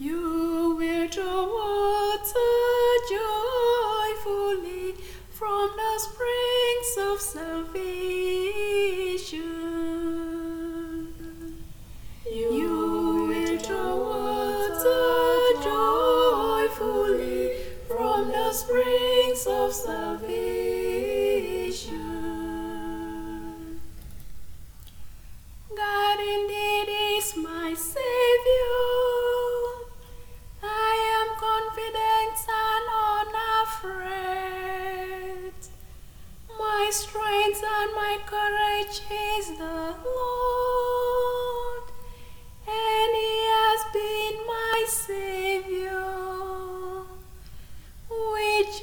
You will draw water joyfully from the springs of salvation. You will draw water joyfully from the springs of salvation. And my courage is the Lord, and He has been my Savior. With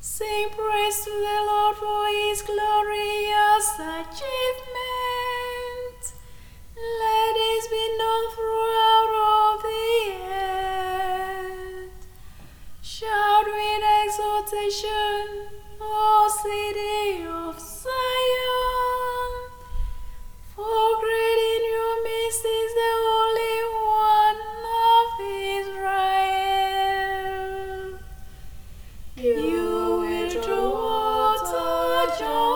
Sing praise to the Lord for His glorious achievement. Let this be known throughout all the earth. Shout with exultation, O city of joy.